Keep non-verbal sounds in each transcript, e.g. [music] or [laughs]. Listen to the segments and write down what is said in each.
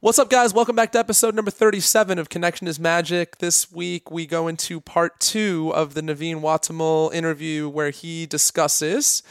What's up, guys? Welcome back to episode number 37 of Connection is Magic. This week, we go into part two of the Naveen Watamal interview where he discusses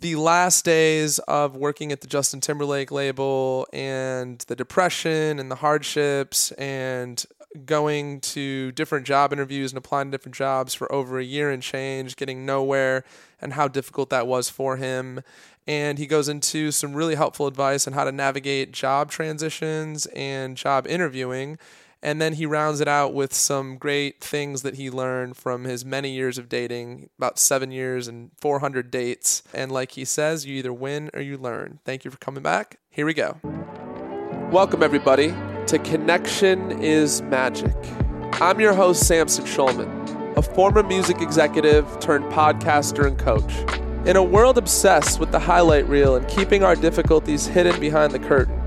the last days of working at the Justin Timberlake label and the depression and the hardships and going to different job interviews and applying to different jobs for over a year and change, getting nowhere, and how difficult that was for him. And he goes into some really helpful advice on how to navigate job transitions and job interviewing. And then he rounds it out with some great things that he learned from his many years of dating about seven years and 400 dates. And like he says, you either win or you learn. Thank you for coming back. Here we go. Welcome, everybody, to Connection is Magic. I'm your host, Samson Schulman, a former music executive turned podcaster and coach. In a world obsessed with the highlight reel and keeping our difficulties hidden behind the curtain,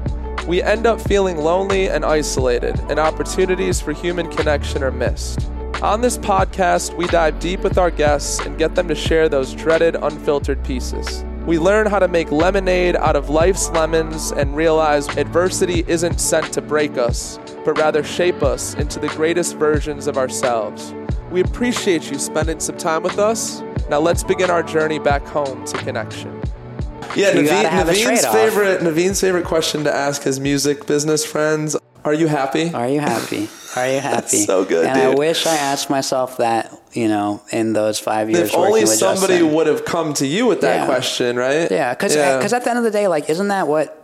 we end up feeling lonely and isolated, and opportunities for human connection are missed. On this podcast, we dive deep with our guests and get them to share those dreaded, unfiltered pieces. We learn how to make lemonade out of life's lemons and realize adversity isn't sent to break us, but rather shape us into the greatest versions of ourselves. We appreciate you spending some time with us. Now let's begin our journey back home to connection. Yeah, You gotta have a Naveen's favorite Naveen's favorite question to ask his music business friends: Are you happy? Are you happy? Are you [laughs] happy? so good, And I wish I asked myself that, you know, in those five years. If only with somebody Justin. would have come to you with that Yeah. question, right? Yeah, because at the end of the day, like, isn't that what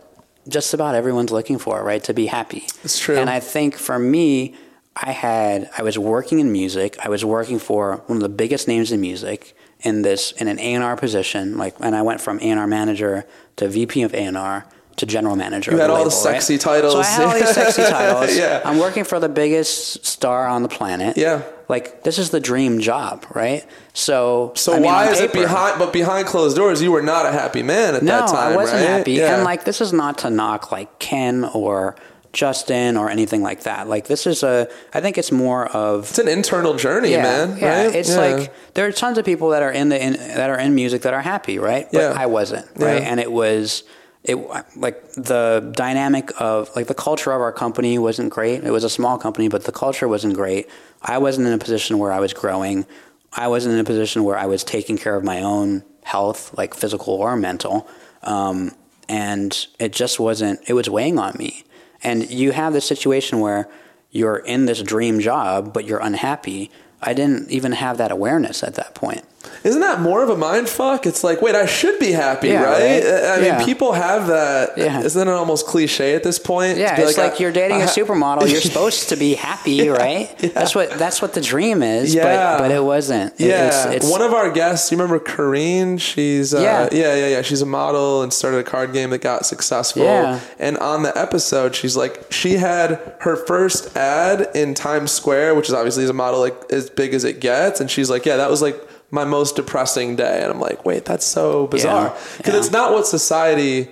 just about everyone's looking for, right? To be happy. It's true. And I think for me, I had I was working in music. I was working for one of the biggest names in music in this in an A and R position. Like, and I went from A and R manager to VP of A and R to general manager. You had the all the label, right? sexy titles. So I had all these sexy [laughs] titles. Yeah. I'm working for the biggest star on the planet. Yeah. Like this is the dream job, right? So So I mean, why is it paper- behind? But behind closed doors, you were not a happy man at no, that time, I wasn't right? happy. Yeah. And like, this is not to knock like Ken or Justin or anything like that. Like, this is a. I think it's more of. it's an internal journey, Yeah, man. yeah. right? It's Yeah. like there are tons of people that are in the in, that are in music that are happy, right? But Yeah. I wasn't, right? And it was it like the dynamic of like the culture of our company wasn't great. It was a small company, but the culture wasn't great. I wasn't in a position where I was growing. I wasn't in a position where I was taking care of my own health, like physical or mental. Um, and it just wasn't. It was weighing on me. And you have this situation where you're in this dream job, but you're unhappy. I didn't even have that awareness at that point. Isn't that more of a mind fuck? It's like, wait, I should be happy, Yeah, right? right? I mean, Yeah. people have that. Yeah. Isn't it almost cliche at this point? Yeah, it's like, I- you're dating I a [laughs] supermodel. You're supposed to be happy, [laughs] right? That's what that's what the dream is. Yeah. but, but it wasn't. Yeah, it's, it's, one of our guests. You remember Corrine? She's uh, Yeah. yeah, yeah, yeah. She's a model and started a card game that got successful. Yeah. And on the episode, she's like, she had her first ad in Times Square, which is obviously as a model like as big as it gets. And she's like, yeah, that was like my most depressing day. And I'm like, wait, that's so bizarre because Yeah. it's not what society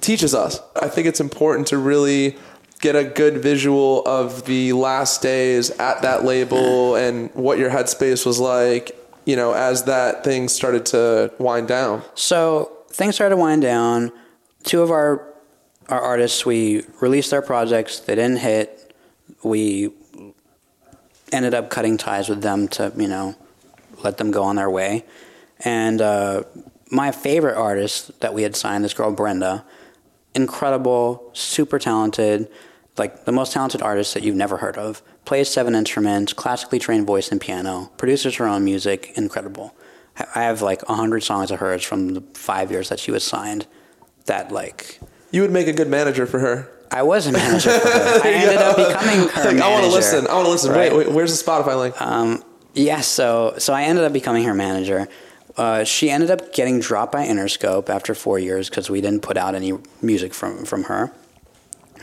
teaches us. I think it's important to really get a good visual of the last days at that label mm-hmm. and what your headspace was like, you know, as that thing started to wind down. So things started to wind down. Two of our our artists, we released our projects. They didn't hit. We ended up cutting ties with them to you know let them go on their way. And uh, my favorite artist that we had signed, this girl Brenda, incredible, super talented, like the most talented artist that you've never heard of. Plays seven instruments, classically trained voice and piano, produces her own music, incredible. I have like a hundred songs of hers from the five years that she was signed. That like You would make a good manager for her. I was a manager for her. I [laughs] ended up becoming her Like, manager. I want to listen. I want to listen. Right. Wait, wait, where's the Spotify link? Um, yeah, so so I ended up becoming her manager. Uh, she ended up getting dropped by Interscope after four years because we didn't put out any music from from her.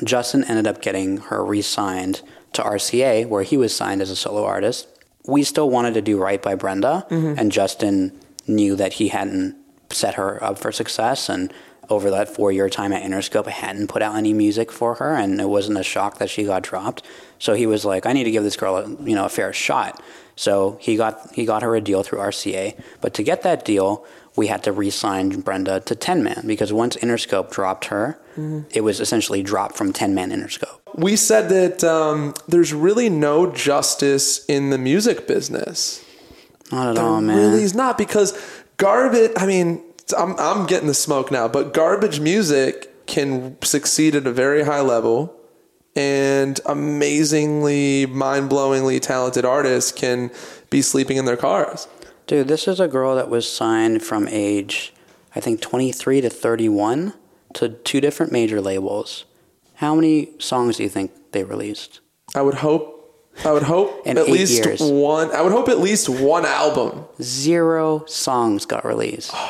Justin ended up getting her re-signed to RCA, where he was signed as a solo artist. We still wanted to do right by Brenda, and Justin knew that he hadn't set her up for success, and over that four year time at Interscope hadn't put out any music for her, and it wasn't a shock that she got dropped. So he was like, I need to give this girl a, you know a fair shot. So he got he got her a deal through RCA, but to get that deal, we had to re-sign Brenda to Tennman because once Interscope dropped her, it was essentially dropped from Tennman Interscope. We said that um, there's really no justice in the music business. Not at all, man. Really, is not because garbage. I mean, I'm I'm getting the smoke now, but garbage music can succeed at a very high level, and amazingly, mind-blowingly talented artists can be sleeping in their cars. Dude, this is a girl that was signed from age, I think, 23 to 31 to two different major labels. How many songs do you think they released? I would hope. I would hope [laughs] at least years. one. I would hope at least one album. Zero songs got released. [sighs]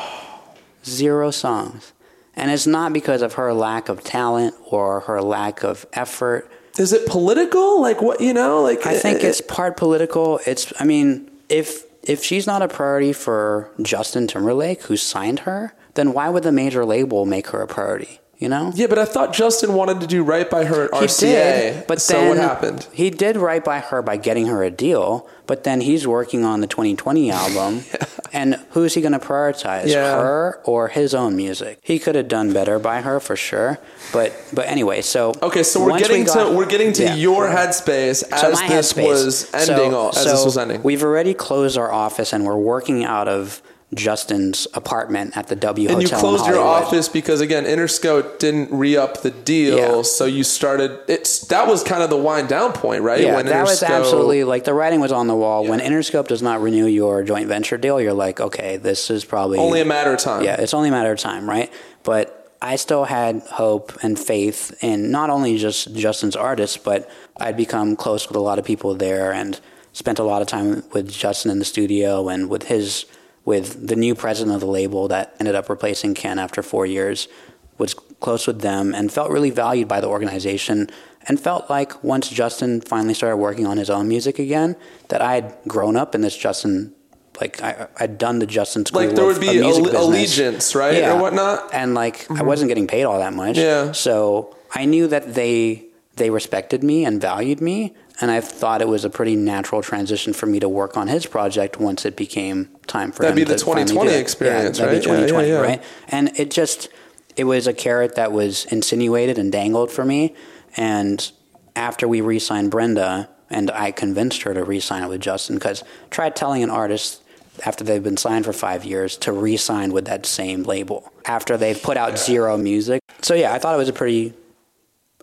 Zero songs. And it's not because of her lack of talent or her lack of effort. Is it political? Like what you know? Like I think eh, it's part political. It's I mean, if if she's not a priority for Justin Timberlake, who signed her, then why would the major label make her a priority? You know? Yeah, but I thought Justin wanted to do right by her at He RCA. did, but so then what happened? He did right by her by getting her a deal, but then he's working on the 2020 [laughs] album, and who's he going to prioritize? Yeah. Her or his own music? He could have done better by her for sure, but but anyway. So Okay, so we're once we getting got- to we're getting to yeah. your headspace as my this headspace. was ending. So- all, as so this was ending. We've already closed our office, and we're working out of Justin's apartment at the W and you Hotel. in closed your office because again, Interscope didn't re up the deal, Yeah. so you started. It's that was kind of the wind down point, right? Yeah, When that was absolutely like the writing was on the wall. When Interscope does not renew your joint venture deal, you're like, okay, this is probably only a matter of time. yeah, it's only a matter of time, right? But I still had hope and faith in not only just Justin's artists, but I'd become close with a lot of people there and spent a lot of time with Justin in the studio and with his with the new president of the label that ended up replacing Ken after four years. Was close with them and felt really valued by the organization and felt like once Justin finally started working on his own music again, that I had grown up in this Justin like I, I'd done the Justin school Like there would be alle- allegiance, right, or whatnot. And like I mm-hmm. wasn't getting paid all that much. Yeah. So I knew that they they respected me and valued me, and I thought it was a pretty natural transition for me to work on his project once it became time for That'd him be the 2020 experience, yeah, that'd right? Be 2020, yeah, yeah. right? And it just it was a carrot that was insinuated and dangled for me, and after we re-signed Brenda. And I convinced her to re-sign it with Justin because try telling an artist after they've been signed for five years to re-sign with that same label after they've put out zero music. So yeah, I thought it was a pretty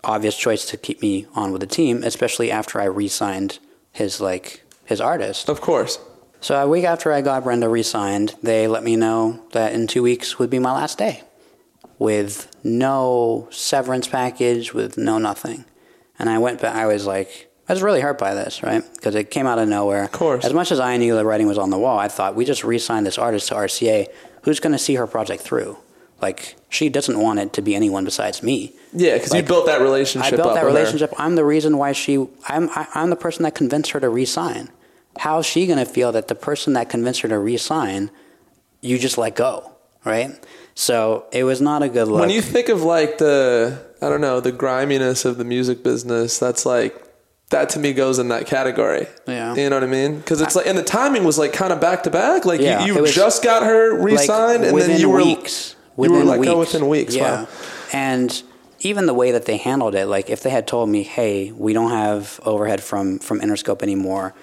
obvious choice to keep me on with the team, especially after I re-signed his like his artist. Of course. So a week after I got Brenda re-signed, they let me know that in two weeks would be my last day, with no severance package, with no nothing. And I went back. I was like, I was really hurt by this, right? Because it came out of nowhere. Of course. As much as I knew the writing was on the wall, I thought we just re-signed this artist to RCA. Who's going to see her project through? Like she doesn't want it to be anyone besides me. Yeah, because Like, you built that relationship. I built that with her. relationship. I'm the reason why she. I'm. I, I'm the person that convinced her to resign. How's she going to feel that the person that convinced her to resign, you just let go, right? So it was not a good look. When you think of like the, I don't know, the griminess of the music business, that's like, that to me goes in that category. Yeah. You know what I mean? Because it's like, and the timing was like kind of back to back. Like Yeah, you, you was just got her like, re-signed, and then you were weeks. You were Within let weeks. go within weeks. Yeah, Wow. and even the way that they handled it, like if they had told me, "Hey, we don't have overhead from from Interscope anymore,"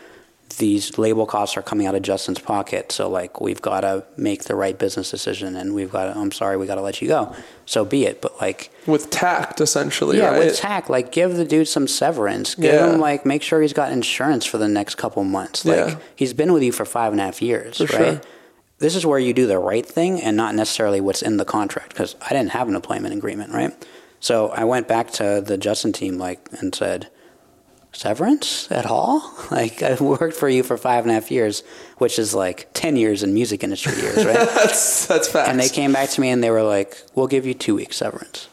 these label costs are coming out of Justin's pocket. So like we've got to make the right business decision, and we've got. to I'm sorry, we got to let you go. So be it. But like With tact, essentially. yeah, right? with tact, like give the dude some severance. Give Yeah. him like make sure he's got insurance for the next couple months. Like Yeah. he's been with you for five and a half years, For right? sure. This is where you do the right thing and not necessarily what's in the contract because I didn't have an employment agreement, right? So I went back to the Justin team like and said, severance at all? [laughs] Like I worked for you for five and a half years, which is like ten years in music industry years, right? [laughs] that's that's facts. And they came back to me and they were like, "We'll give you two weeks severance,"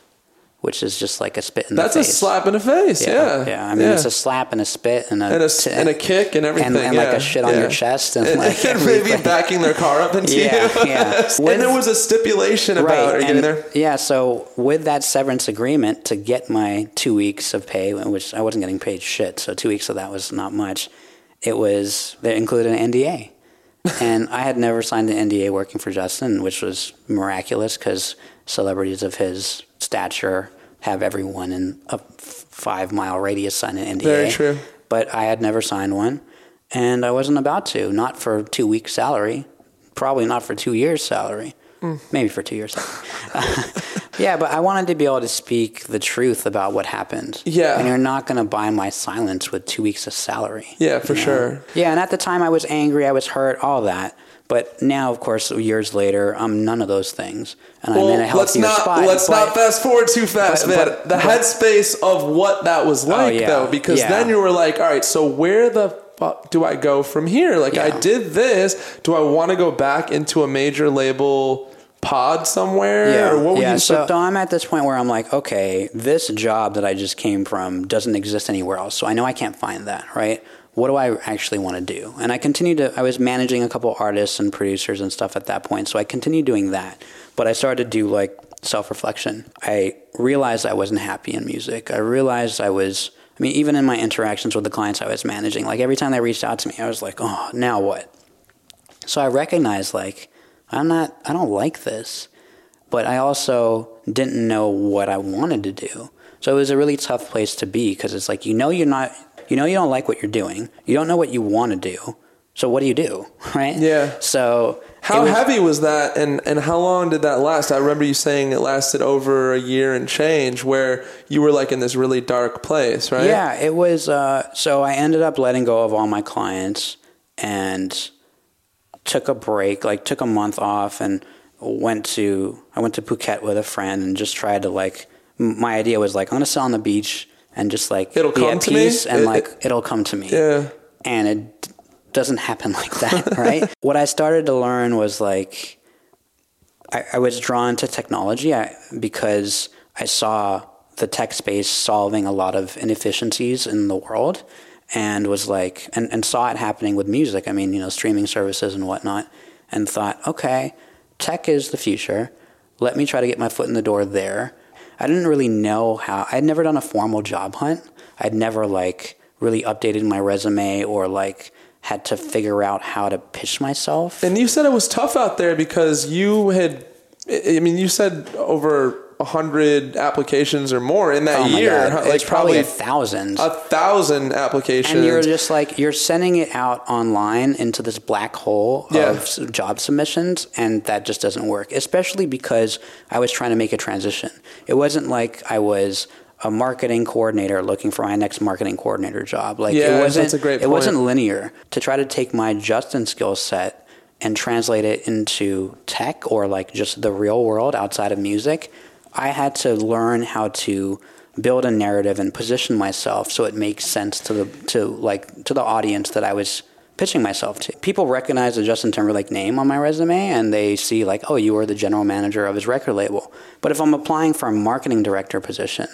which is just like a spit in That's the face. That's a slap in the face. Yeah. yeah. I mean, it's a slap and a spit and a and a, s- and a kick and everything. and, and like a shit on yeah. your chest and, [laughs] And, like and [laughs] maybe backing their car up into Yeah, you. yeah. [laughs] and there was a stipulation about. Are you getting there? Yeah, so with that severance agreement to get my two weeks of pay, which I wasn't getting paid shit, so two weeks of that was not much. It was they included an NDA, and I had never signed an NDA working for Justin, which was miraculous because celebrities of his stature have everyone in a five mile radius sign an NDA. Very true. But I had never signed one, and I wasn't about to. Not for two weeks' salary, probably not for two years' salary, Hmm. maybe for two years. [laughs] yeah, but I wanted to be able to speak the truth about what happened. Yeah. and you're not going to buy my silence with two weeks of salary. Yeah, for you know? sure. Yeah, and at the time I was angry, I was hurt, all that. But now, of course, years later, I'm none of those things, and I'm in a Well, let's not spot. let's but- not fast forward too fast, but- man. but- the headspace of what that was oh, like, yeah, though, because yeah. then you were like, all right, so where the fuck do I go from here? Like, I did this. Do I want to go back into a major label pod somewhere, yeah. or what yeah. you? so, so I'm at this point where I'm like, okay, this job that I just came from doesn't exist anywhere else. So I know I can't find that, right? What do I actually want to do? And I continued to, I was managing a couple artists and producers and stuff at that point. So I continued doing that. But I started to do like self reflection. I realized I wasn't happy in music. I realized I was, I mean, even in my interactions with the clients I was managing, like every time they reached out to me, I was like, oh, now what? So I recognized like, I'm not, I don't like this but I also didn't know what I wanted to do. So it was a really tough place to be because it's like you know you're not you know you don't like what you're doing. You don't know what you want to do. So what do you do, [laughs] right? Yeah. So How was- heavy was that, and, and how long did that last? I remember you saying it lasted over a year and change, where you were like in this really dark place, right? Yeah, it was. Uh, so I ended up letting go of all my clients and took a break, like took a month off, and went to I went to Phuket with a friend and just tried to like. My idea was like I'm gonna sit on the beach and just like It'll be come at to me? peace and It- like it'll come to me. Yeah. and it doesn't happen [laughs] like that, [laughs] right? what I started to learn was like I, I was drawn to technology because I saw the tech space solving a lot of inefficiencies in the world and was like and, and saw it happening with music. I mean, you know, streaming services and whatnot, and thought, okay, tech is the future. Let me try to get my foot in the door there. I didn't really know how I'd never done a formal job hunt. I'd never like really updated my resume or like had to figure out how to pitch myself. And you said it was tough out there because you had, I mean, you said over hundred applications or more in that Oh year, God. like it's probably, probably a thousand. a thousand applications. and you're just like you're sending it out online into this black hole Yeah. of job submissions and that just doesn't work especially because i was trying to make a transition it wasn't like i was a marketing coordinator looking for my next marketing coordinator job like Yeah, it wasn't that's a great it wasn't linear to try to take my justin skill set and translate it into tech or like just the real world outside of music i had to learn how to build a narrative and position myself so it makes sense to the to like to the audience that i was pitching myself to people recognize the justin timberlake name on my resume and they see like oh you were the general manager of his record label but if i'm applying for a marketing director position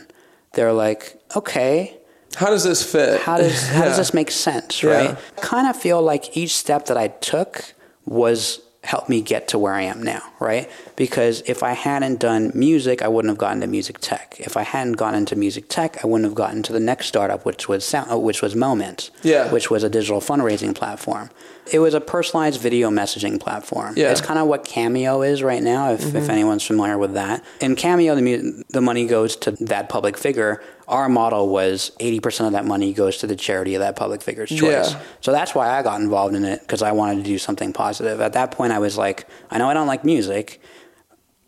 they're like okay how does this fit? how does how does [laughs] this make sense, Yeah. right? Kind of feel like each step that I took was helped me get to where I am now, right? Because if I hadn't done music, I wouldn't have gotten to music tech. If I hadn't gotten into music tech, I wouldn't have gotten to the next startup, which was sound, uh, which was Moment, Yeah. which was a digital fundraising platform. It was a personalized video messaging platform. Yeah. It's kind of what Cameo is right now, if, if anyone's familiar with that. In Cameo, the, mu- the money goes to that public figure. Our model was 80% of that money goes to the charity of that public figure's choice. Yeah. So that's why I got involved in it because I wanted to do something positive. At that point, I was like, I know I don't like music.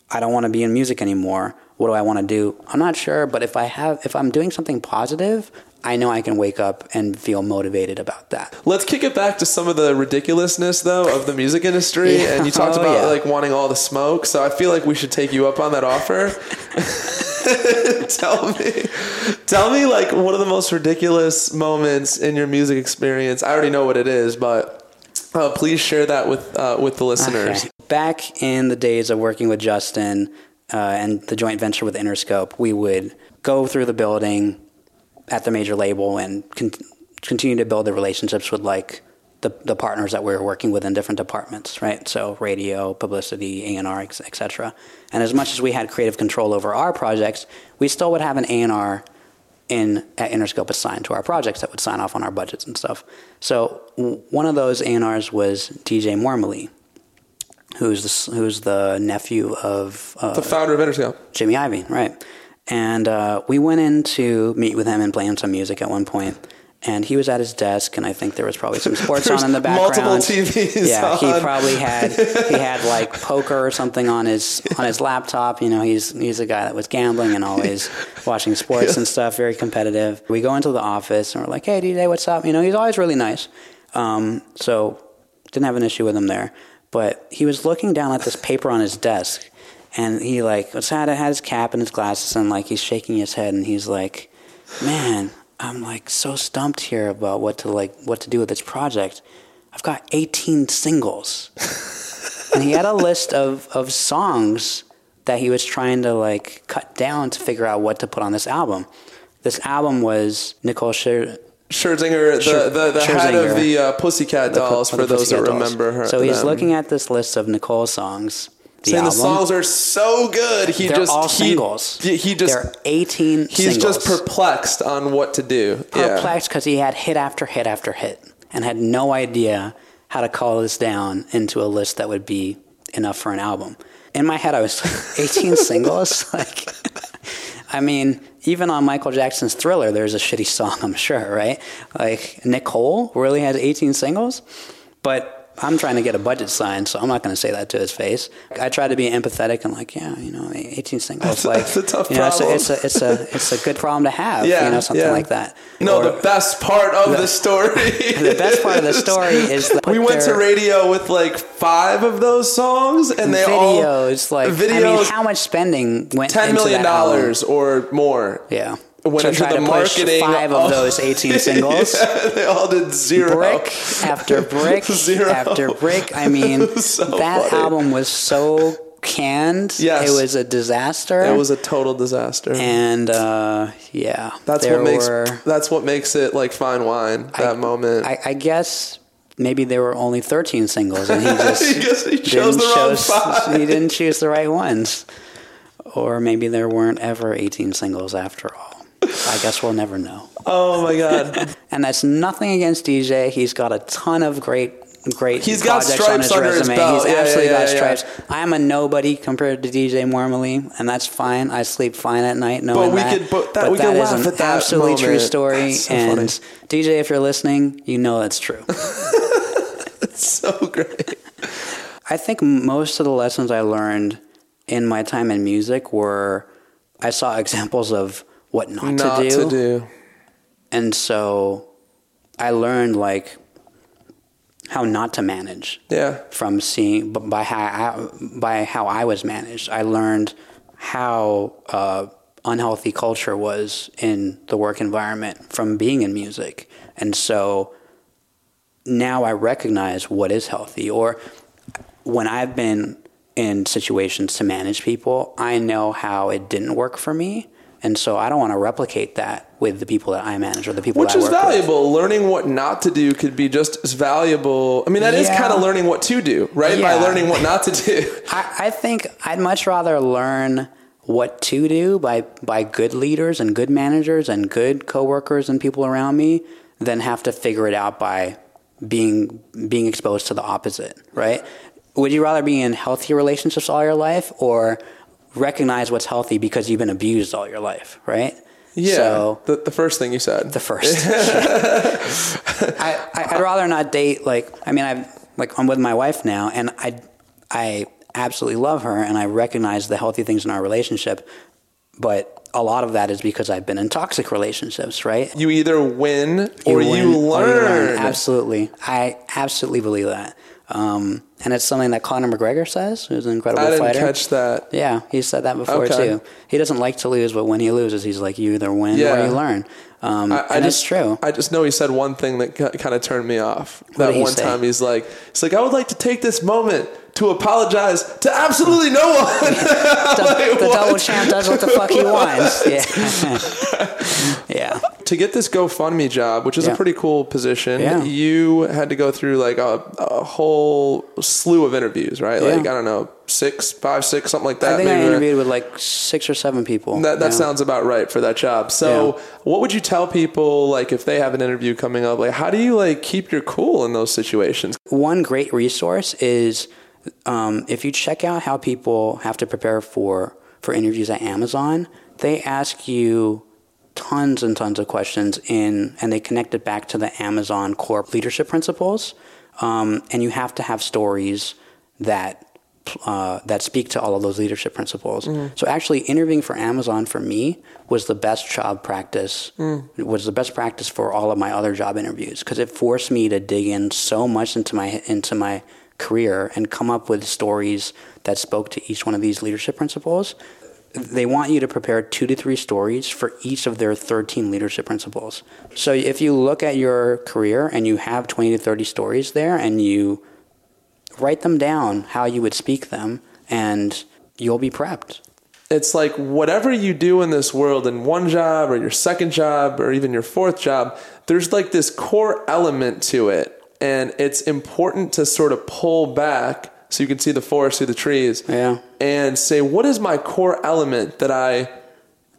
I don't want to be in music anymore. What do I want to do? I'm not sure, but if I have, if I'm doing something positive, I know I can wake up and feel motivated about that. Let's kick it back to some of the ridiculousness though of the music industry. Yeah. And you talked Oh, about yeah. like wanting all the smoke. So I feel like we should take you up on that offer. [laughs] [laughs] tell me, tell me like one of the most ridiculous moments in your music experience. I already know what it is, but uh, please share that with uh, with the listeners. Okay. Back in the days of working with Justin, uh, and the joint venture with Interscope, we would go through the building at the major label and con- continue to build the relationships with like the, the partners that we were working with in different departments, right? So radio, publicity, A&R, et cetera. And as much as we had creative control over our projects, we still would have an A&R in at Interscope assigned to our projects that would sign off on our budgets and stuff. So w- one of those A&Rs was DJ Mormley, who's the, who's the nephew of uh, The founder of Interscope. Jimmy Iovine, right? And uh, we went in to meet with him and play him some music at one point. And he was at his desk, and I think there was probably some [laughs] sports on in the background. multiple TVs Yeah, he probably had he had [laughs] like poker or something on his on his laptop. You know, he's he's a guy that was gambling and always [laughs] watching sports and stuff. Very competitive. We go into the office and we're like, "Hey, DJ, what's up?" You know, he's always really nice. Um, so didn't have an issue with him there. But he was looking down at this paper on his desk, and he like had had his cap and his glasses, and like he's shaking his head, and he's like, "Man, I'm like so stumped here about what to like what to do with this project. I've got 18 singles." and he had a list of of songs that he was trying to like cut down to figure out what to put on this album. This album was Nicole Scher- Scherzinger, the, Scher- the, the head Scherzinger. of the uh, Pussycat Dolls, of for the those that Dolls. remember her. So he's them. looking at this list of Nicole songs. The saying album. the songs are so good. He They're just all he, singles. He, just They're 18 he's singles. just perplexed on what to do. Yeah. perplexed because he had hit after hit after hit and had no idea how to call this down into a list that would be enough for an album. In my head, I was [laughs] 18 singles. [laughs] Like, I mean, even on Michael Jackson's Thriller, there's a shitty song, I'm sure, right? Like, Nicole really has 18 singles, but. I'm trying to get a budget signed, so I'm not going to say that to his face. I try to be empathetic and like, yeah, you know, 18 singles, That's a- like, that's a tough you know, it's a, problem. it's a it's a it's a good problem to have, Yeah, you know, something yeah. like that. No, Or- [laughs] the best part of the, story. the best part of the story is that we went to radio with like five of those songs, and they all videos. Like, I mean, videos, how much spending went ten into million that album? dollars or more. Yeah, Went to into try the to push marketing five of those 18 [laughs] singles. Yeah, they all did zero. Brick after [laughs] brick Zero. after brick. I mean, [laughs] So that funny. album was so canned. Yes. it was a disaster. It was a total disaster. and uh, yeah, that's what makes were- that's what makes it like fine wine. That moment. I, I guess maybe there were only 13 singles, and he just He guess he chose the wrong choose- five. He didn't choose the right ones, or maybe there weren't ever 18 singles after all. I guess we'll never know. oh my god. [laughs] And that's nothing against DJ. He's got a ton of great. Great He's got projects on his his resume. belt. He's Yeah, absolutely yeah, got yeah, yeah. stripes. I'm a nobody compared to DJ Mormley, and that's fine. I sleep fine at night knowing we that. could- but that- we could that is laugh an at that absolutely true story. That's so and funny. DJ, if you're listening, you know it's true. [laughs] so great. I think most of the lessons I learned in my time in music were I saw examples of what not, Not to, do, to do. and so I learned like how not to manage Yeah. from seeing by how I, by how I was managed. I learned how uh, unhealthy culture was in the work environment from being in music, and so now I recognize what is healthy. Or when I've been in situations to manage people, I know how it didn't work for me. And so I don't want to replicate that with the people that I manage or the people Which that I is work with. valuable. Learning what not to do could be just as valuable. I mean, that is Yeah. kind of learning what to do, right? By learning what not to [laughs] do. I, I think I'd much rather learn what to do by by good leaders and good managers and good coworkers and people around me than have to figure it out by being being exposed to the opposite, right? Would you rather be in healthy relationships all your life or recognize what's healthy because you've been abused all your life, right? Yeah. So the, the first thing you said. the first. I, [laughs] I I'd rather not date like I mean I've like I'm with my wife now and I I absolutely love her and I recognize the healthy things in our relationship, but a lot of that is because I've been in toxic relationships, right? you either win or you, win learn. Absolutely, I absolutely believe that, um, and it's something that Conor McGregor says, who's an incredible I didn't fighter. catch that. Yeah, he said that before Okay. too. He doesn't like to lose, but when he loses, he's like, "You either win Yeah. or you learn." Um, I, I and just it's true. I just know he said one thing that kind of turned me off. What that one say? time he's like, he's like, I would like to take this moment to apologize to absolutely no one. [laughs] [laughs] The, Like, the double champ does what the fuck he wants. [laughs] Yeah. yeah. To get this GoFundMe job, which is a pretty cool position, Yeah. you had to go through like a, a whole slew of interviews, right? Like I don't know, six, five, six, something like that. I think I maybe, right? interviewed with like six or seven people. That, that Yeah. sounds about right for that job. So, Yeah. what would you tell people like if they have an interview coming up? Like, how do you like keep your cool in those situations? One great resource is um, if you check out how people have to prepare for for interviews at Amazon, they ask you tons and tons of questions in, and they connect it back to the Amazon core leadership principles. Um, and you have to have stories that uh, that speak to all of those leadership principles. So actually, interviewing for Amazon for me was the best job practice. It was the best practice for all of my other job interviews because it forced me to dig in so much into my into my career and come up with stories that spoke to each one of these leadership principles. They want you to prepare two to three stories for each of their 13 leadership principles. So if you look at your career and you have 20 to 30 stories there and you write them down how you would speak them and you'll be prepped. It's like whatever you do in this world, in one job or your second job or even your fourth job, there's like this core element to it. And it's important to sort of pull back so you can see the forest through the trees Yeah. and say, what is my core element that I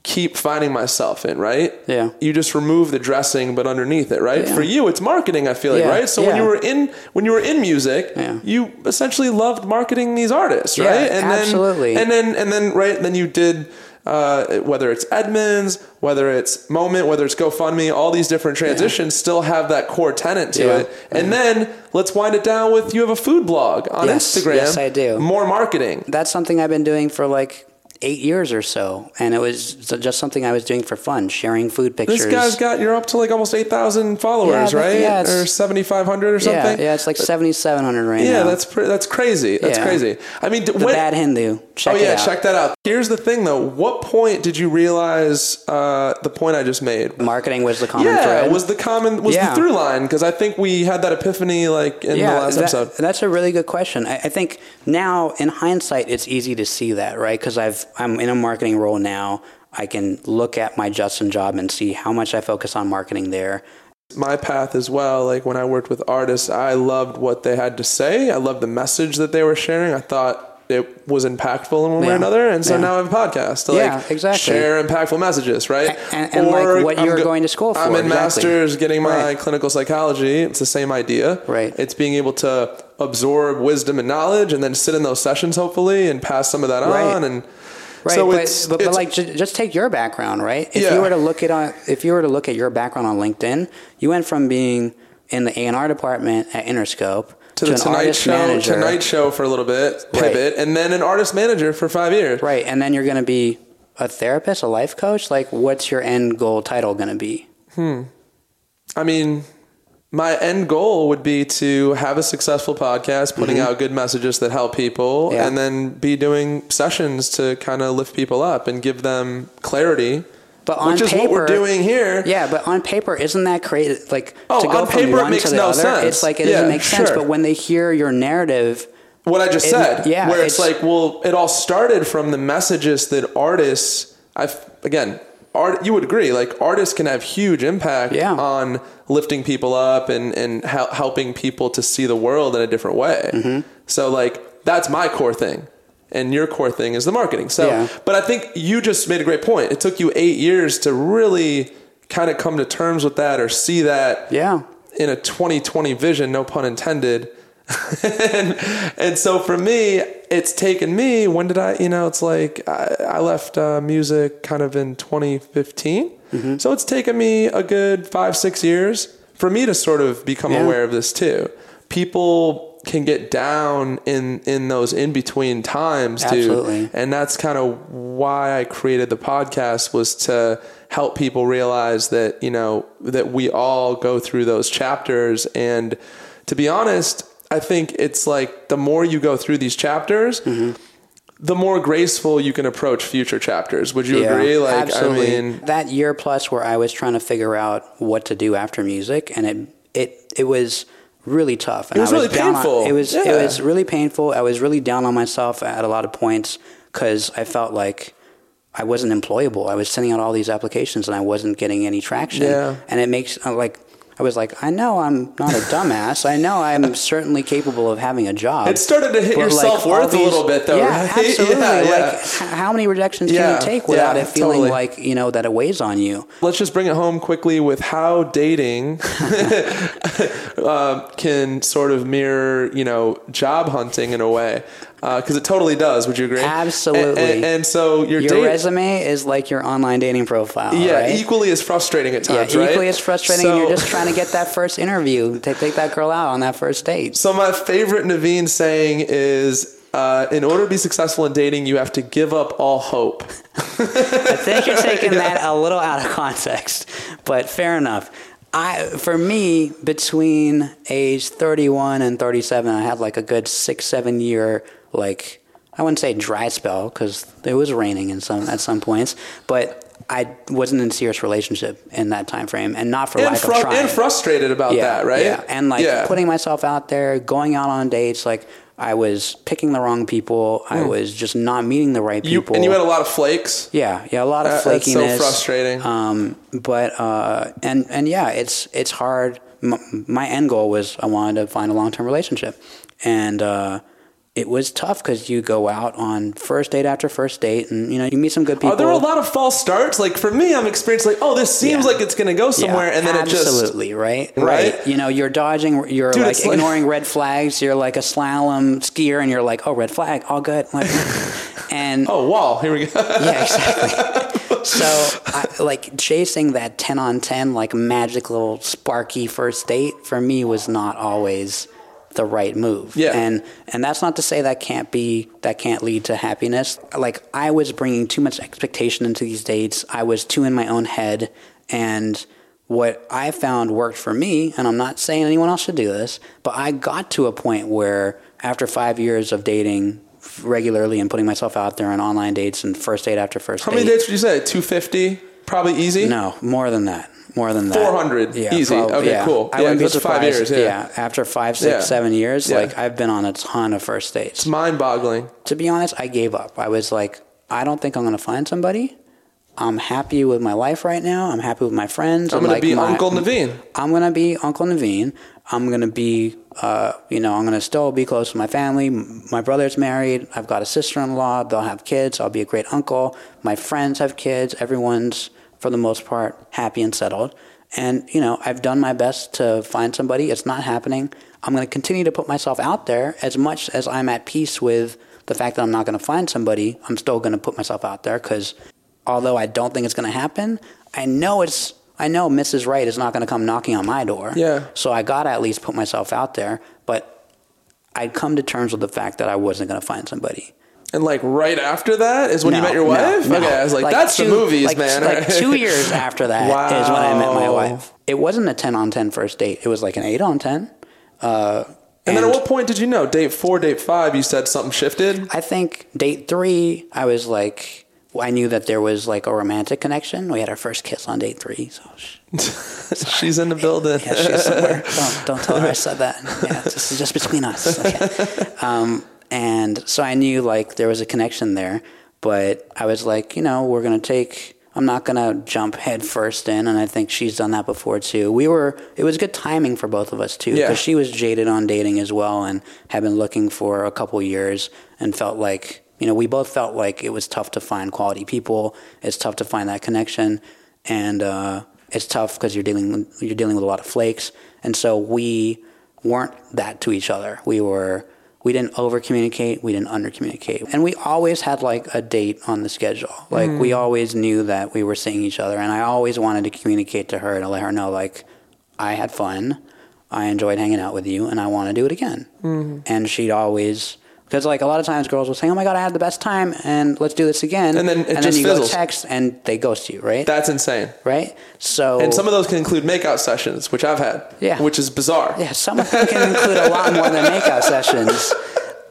keep finding myself in, right? Yeah. You just remove the dressing, but underneath it, right? Yeah. For you, it's marketing. I feel like, Yeah, right? So when you were in when you were in music, Yeah. you essentially loved marketing these artists, Yeah, right? And absolutely. Then, and then and then right, then you did. Uh, whether it's Edmonds, whether it's Moment, whether it's GoFundMe, all these different transitions still have that core tenant to Yeah. it. And then let's wind it down with you have a food blog on Yes, Instagram. yes, I do. More marketing. That's something I've been doing for like eight years or so. And it was just something I was doing for fun, sharing food pictures. This guy's got you're up to like almost eight thousand followers, Yeah, right? yeah, or seventy five hundred or something. yeah, it's like 7,700 right Yeah, now. that's pre- that's crazy. That's Yeah. crazy. I mean, d- the when, Bad Hindu. Check oh yeah, check that out. Here's the thing though. What point did you realize uh, the point I just made? Marketing was the common yeah, thread. was the common was Yeah. the through line because I think we had that epiphany like in the last that- episode. That's a really good question. I, I think now, in hindsight, it's easy to see that, right? Because I've I'm in a marketing role now. I can look at my Justin job and see how much I focus on marketing there. my path as well. Like when I worked with artists, I loved what they had to say. I loved the message that they were sharing. I thought it was impactful in one way or another. And so Yeah. now I have a podcast to Yeah, like exactly. share impactful messages, right? And- and, like, what you're going to school for. I'm in exactly. master's getting my Right. clinical psychology. It's the same idea. Right. It's being able to absorb wisdom and knowledge and then sit in those sessions hopefully and pass some of that Right. on and Right, so but, it's, but, but it's like ju- just take your background, right? If Yeah. you were to look at on, if you were to look at your background on LinkedIn, you went from being in the A and R department at Interscope to to, the Tonight Show, manager, Tonight Show for a little bit, Right. pivot, and then an artist manager for five years. right? And then you're going to be a therapist, a life coach. Like, what's your end goal title going to be? Hmm. I mean, my end goal would be to have a successful podcast, putting out good messages that help people, Mm-hmm. Yeah. and then be doing sessions to kind of lift people up and give them clarity. But on which is paper, what we're doing here. Yeah, but on paper, isn't that crazy? Like Oh, to go on from paper, it one makes to the no other, sense. it's like it Yeah, doesn't make sense. sure. But when they hear your narrative, What I just It- said, yeah, where it's, it's- like, well, it all started from the messages that artists. I've again, art. You would agree, like artists can have huge impact Yeah. on lifting people up and and hel- helping people to see the world in a different way. Mm-hmm. So like that's my core thing. And your core thing is the marketing. So, Yeah. but I think you just made a great point. It took you eight years to really kind of come to terms with that or see that yeah, in a 2020 vision, no pun intended. And, [laughs] and so for me, it's taken me, when did I, you know, it's like I, I left uh, music kind of in 2015. Mm-hmm. So it's taken me a good five, six years for me to sort of become Yeah. aware of this too. People can get down in, in those in between times too. Absolutely. And that's kind of why I created the podcast was to help people realize that, you know, that we all go through those chapters. And to be honest, I think it's like the more you go through these chapters, the more graceful you can approach future chapters. Would you yeah, agree? Like, absolutely. I mean, that year plus where I was trying to figure out what to do after music, and it it it was really tough. And It was I really down on- painful. it was Yeah. it was really painful. I was really down on myself at a lot of points because I felt like I wasn't employable. I was sending out all these applications and I wasn't getting any traction. Yeah. And it makes uh, like I was like, I know I'm not a dumbass. I know I'm [laughs] certainly capable of having a job. It started to hit your self worth a little bit, though, Yeah, right? [laughs] absolutely. Yeah, like, yeah. how many rejections can Yeah, you take without it feeling totally. like you know that it weighs on you? Let's just bring it home quickly with how dating uh, [laughs] can sort of mirror, you know, job hunting in a way, because it totally does. Would you agree? Absolutely. And, and, and so your, Your date, resume is like your online dating profile. yeah, right? equally as frustrating at Yeah, times, right? equally as frustrating. and So- you're just trying to get that first interview to take that girl out on that first date. So my favorite Naveen saying is, uh, in order to be successful in dating, you have to give up all hope. [laughs] I think you're taking that a little out of context, but fair enough. I, for me, between age 31 and 37, I had like a good six, seven year, like, I wouldn't say dry spell because it was raining in some, at some points, but I wasn't in a serious relationship in that time frame and not for And, lack fru- of trying. and frustrated about that, right? Yeah, and like Yeah. putting myself out there, going out on dates, like I was picking the wrong people. I was just not meeting the right Hmm. You, people. and you had a lot of flakes. yeah, yeah, a lot of Uh, that's so frustrating. Um, but uh, and and yeah, it's it's hard. M- my end goal was I wanted to find a long term relationship, and uh, it was tough because you go out on first date after first date, and you know you meet some good people. Are there a lot of false starts? Like for me, I'm experiencing like, oh, this seems Yeah. like it's going to go somewhere, Yeah, and then it just absolutely right, Right? right. You know, you're dodging, you're Dude, like it's like- ignoring red flags. You're like a slalom skier, and you're like, oh, red flag, all good. Like, [laughs] and oh wall. Here we go. yeah, exactly. so, I, like chasing that ten on ten, like magical, sparky first date for me was not always the right move. Yeah. and and that's not to say that can't be that can't lead to happiness. Like I was bringing too much expectation into these dates. I was too in my own head, and what I found worked for me, and I'm not saying anyone else should do this, but I got to a point where after five years of dating regularly and putting myself out there on online dates and first date after first How date. many dates would you say? 250, probably easy. No, more than that. More than that. 400, easy. Okay, cool. I Yeah, wouldn't be surprised. years, yeah. after five, six, Yeah. seven years, Yeah. like I've been on a ton of first dates. It's mind-boggling. To be honest, I gave up. I was like, I don't think I'm going to find somebody. I'm happy with my life right now. I'm happy with my friends. I'm going like, to be my- Uncle Naveen. I'm gonna be Uncle Naveen. I'm gonna be, uh, you know, I'm gonna still be close to my family. My brother's married. I've got a sister-in-law. They'll have kids. I'll be a great uncle. My friends have kids. Everyone's, for the most part, happy and settled. And you know, I've done my best to find somebody. It's not happening. I'm gonna continue to put myself out there as much as I'm at peace with the fact that I'm not gonna find somebody. I'm still gonna put myself out there because although I don't think it's going to happen, I know it's. I know Mrs. Right is not going to come knocking on my door. Yeah. So I got to at least put myself out there. But I'd come to terms with the fact that I wasn't going to find somebody. And like right after that is when you met your wife. no. Okay, I was like, that's the movies, like, man. Like two [laughs] years after that that is when I met my wife. It wasn't a ten on ten first date. It was like an eight on ten. Uh, And then at what point did you know? Date four, date five, you said something shifted? I think date three, I was like, I knew that there was like a romantic connection. We had our first kiss on date three. So [laughs] She's in the building. Yeah, she's somewhere. [laughs] don't, don't tell her I said that. Yeah, this is just between us. Okay. Um, and so I knew like there was a connection there, but I was like, you know, we're gonna take. I'm not gonna jump head first in, and I think she's done that before too. We were. It was good timing for both of us too, because Yeah. she was jaded on dating as well, and had been looking for a couple years, and felt like. You know, we both felt like it was tough to find quality people. It's tough to find that connection, and uh, it's tough because you're dealing you're dealing with a lot of flakes, and so we weren't that to each other. We were we didn't over communicate, we didn't under communicate, and we always had like a date on the schedule. Like we mm. always knew that we were seeing each other, and I always wanted to communicate to her to let her know like I had fun, I enjoyed hanging out with you, and I want to do it again. Mm-hmm. And she'd always. Because like a lot of times, girls will say, "Oh my god, I had the best time, and let's do this again." And then it and just then you fizzles. go text, and they ghost you, right? That's insane. right? So And some of those can include makeout sessions, which I've had. Yeah. Which is bizarre. yeah, some of them can include a lot more than makeout [laughs] sessions.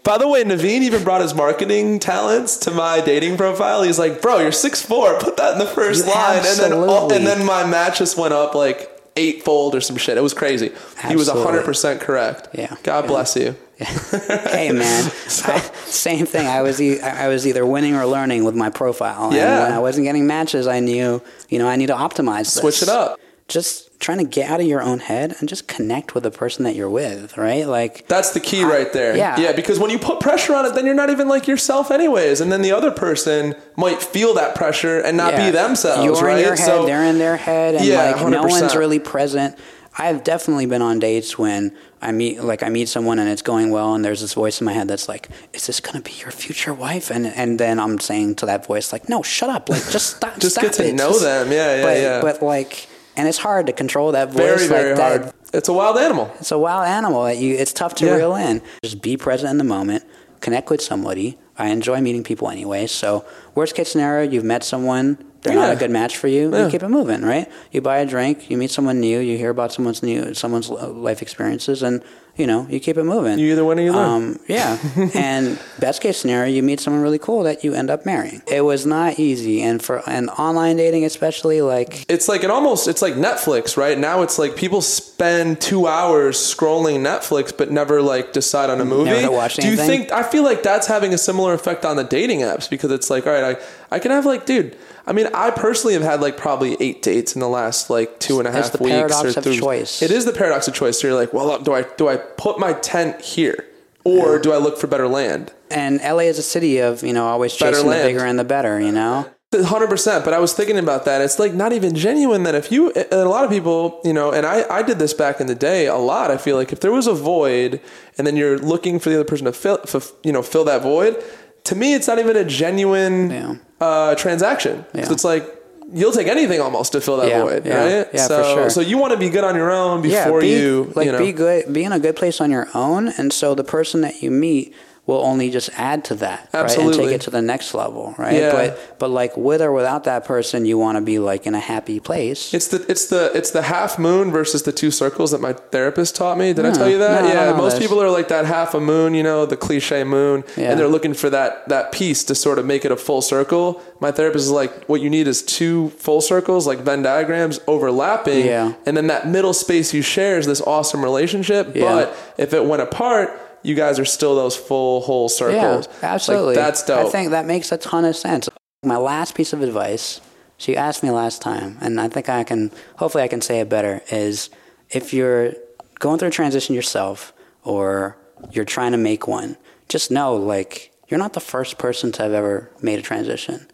By the way, Naveen even brought his marketing talents to my dating profile. He's like, "Bro, you're 6'4". Put that in the first You line." And then all, absolutely- and then my match just went up like eightfold or some shit. It was crazy. He was Absolutely. hundred percent correct. Yeah. God Yeah. bless you. hey man, [laughs] I, same thing. I was e- I was either winning or learning with my profile. And Yeah. when I wasn't getting matches, I knew you know I need to optimize. This. Switch it up. Just trying to get out of your own head and just connect with the person that you're with, right? Like That's the key right there. yeah. Yeah, because when you put pressure on it, then you're not even like yourself anyways. And then the other person might feel that pressure and not yeah, be themselves. You're right? in your head, So- they're in their head, and Yeah, like no 100%. one's really present. I've definitely been on dates when I meet like I meet someone and it's going well and there's this voice in my head that's like, Is this gonna be your future wife? And and then I'm saying to that voice like, No, shut up. Like just stop [laughs] Just stop get to it. know Just- them. Yeah, yeah, but, yeah. But like and it's hard to control that voice very, like very that. hard. It's a wild animal. It's a wild animal that you. It's tough to Yeah. reel in. Just be present in the moment. Connect with somebody. I enjoy meeting people anyway. So worst case scenario, you've met someone. They're not a good match for you. Yeah. You keep it moving, right? You buy a drink. You meet someone new. You hear about someone's new, someone's uh, life experiences, and you know you keep it moving. You either win or you learn. Um, yeah. [laughs] and best case scenario, you meet someone really cool that you end up marrying. It was not easy, and for and online dating especially, like It's like it almost it's like Netflix, right? Now it's like people spend two hours scrolling Netflix but never like decide on a movie. Never watch Do you think I feel like that's having a similar effect on the dating apps because it's like, all right, I, I can have like, dude, I mean, I personally have had like probably eight dates in the last like two and a half It's the weeks. paradox or of choice. It is the paradox of choice. So you're like, well, do I do I put my tent here or do I look for better land? and LA is a city of you know always Better chasing the bigger and the better. You know. Hundred percent, but I was thinking about that. It's like not even genuine. That if you, and a lot of people, you know, and I, I did this back in the day a lot. I feel like if there was a void, and then you're looking for the other person to fill, f you know, fill that void. To me, it's not even a genuine Yeah. uh, transaction. Yeah. It's like you'll take anything almost to fill that Yeah, void, yeah, right? yeah, so, for sure. so you want to be good on your own before be, you, like you know, be good, be in a good place on your own, and so the person that you meet will only just add to that, right, and take it to the next level, right? Yeah. But but like with or without that person, you want to be like in a happy place. It's the it's the it's the half moon versus the two circles that my therapist taught me. Did I tell you that? no, yeah, most people are like that half a moon, you know, the cliche moon, Yeah. and they're looking for that that piece to sort of make it a full circle. My therapist is like, what you need is two full circles, like Venn diagrams, overlapping, Yeah. and then that middle space you share is this awesome relationship. Yeah. But if it went apart, you guys are still those full whole circles. Yeah, absolutely. Like, that's dope. I think that makes a ton of sense. My last piece of advice, she asked me last time, and I think I can, hopefully, I can say it better, is if you're going through a transition yourself or you're trying to make one, just know, like, you're not the first person to have ever made a transition,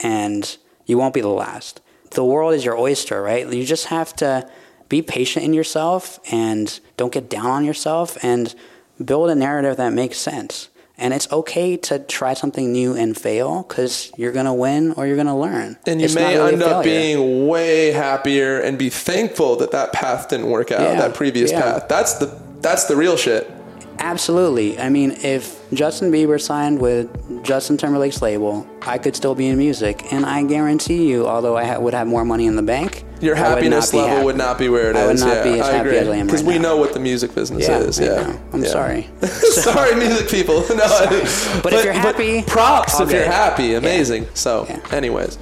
and you won't be the last. The world is your oyster, right? You just have to be patient in yourself and don't get down on yourself and build a narrative that makes sense. And it's okay to try something new and fail because you're going to win or you're going to learn. And you It's may really end up being way happier and be thankful that that path didn't work out, Yeah, that previous yeah. path. That's the that's the real shit. Absolutely. I mean, if Justin Bieber signed with Justin Timberlake's label, I could still be in music. And I guarantee you, although I ha- would have more money in the bank, Your I would not happiness level happy. would not be where it is. I would not yeah, be as I happy agree. as I am Because right we now. know what the music business Yeah, is. Yeah. I'm Yeah. sorry. [laughs] sorry, music people. [laughs] No, But if you're happy, props if you're happy. Amazing. So, anyways,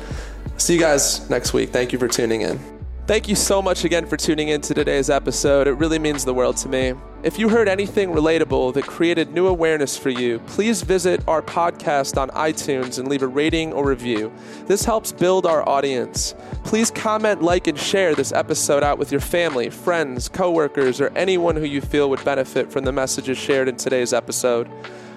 see you guys next week. Thank you for tuning in. Thank you so much again for tuning in to today's episode. It really means the world to me. If you heard anything relatable that created new awareness for you, please visit our podcast on iTunes and leave a rating or review. This helps build our audience. Please comment, like, and share this episode out with your family, friends, coworkers, or anyone who you feel would benefit from the messages shared in today's episode.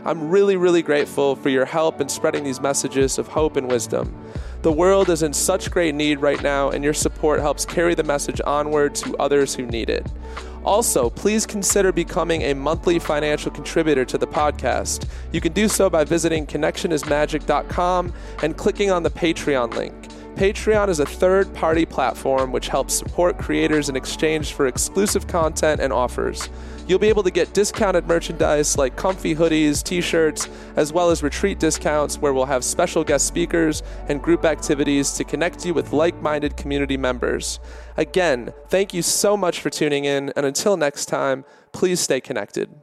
I'm really, really grateful for your help in spreading these messages of hope and wisdom. The world is in such great need right now, and your support helps carry the message onward to others who need it. Also, please consider becoming a monthly financial contributor to the podcast. You can do so by visiting connectionismagic.com and clicking on the Patreon link. Patreon is a third party platform which helps support creators in exchange for exclusive content and offers. You'll be able to get discounted merchandise like comfy hoodies, t shirts, as well as retreat discounts where we'll have special guest speakers and group activities to connect you with like minded community members. Again, thank you so much for tuning in, and until next time, please stay connected.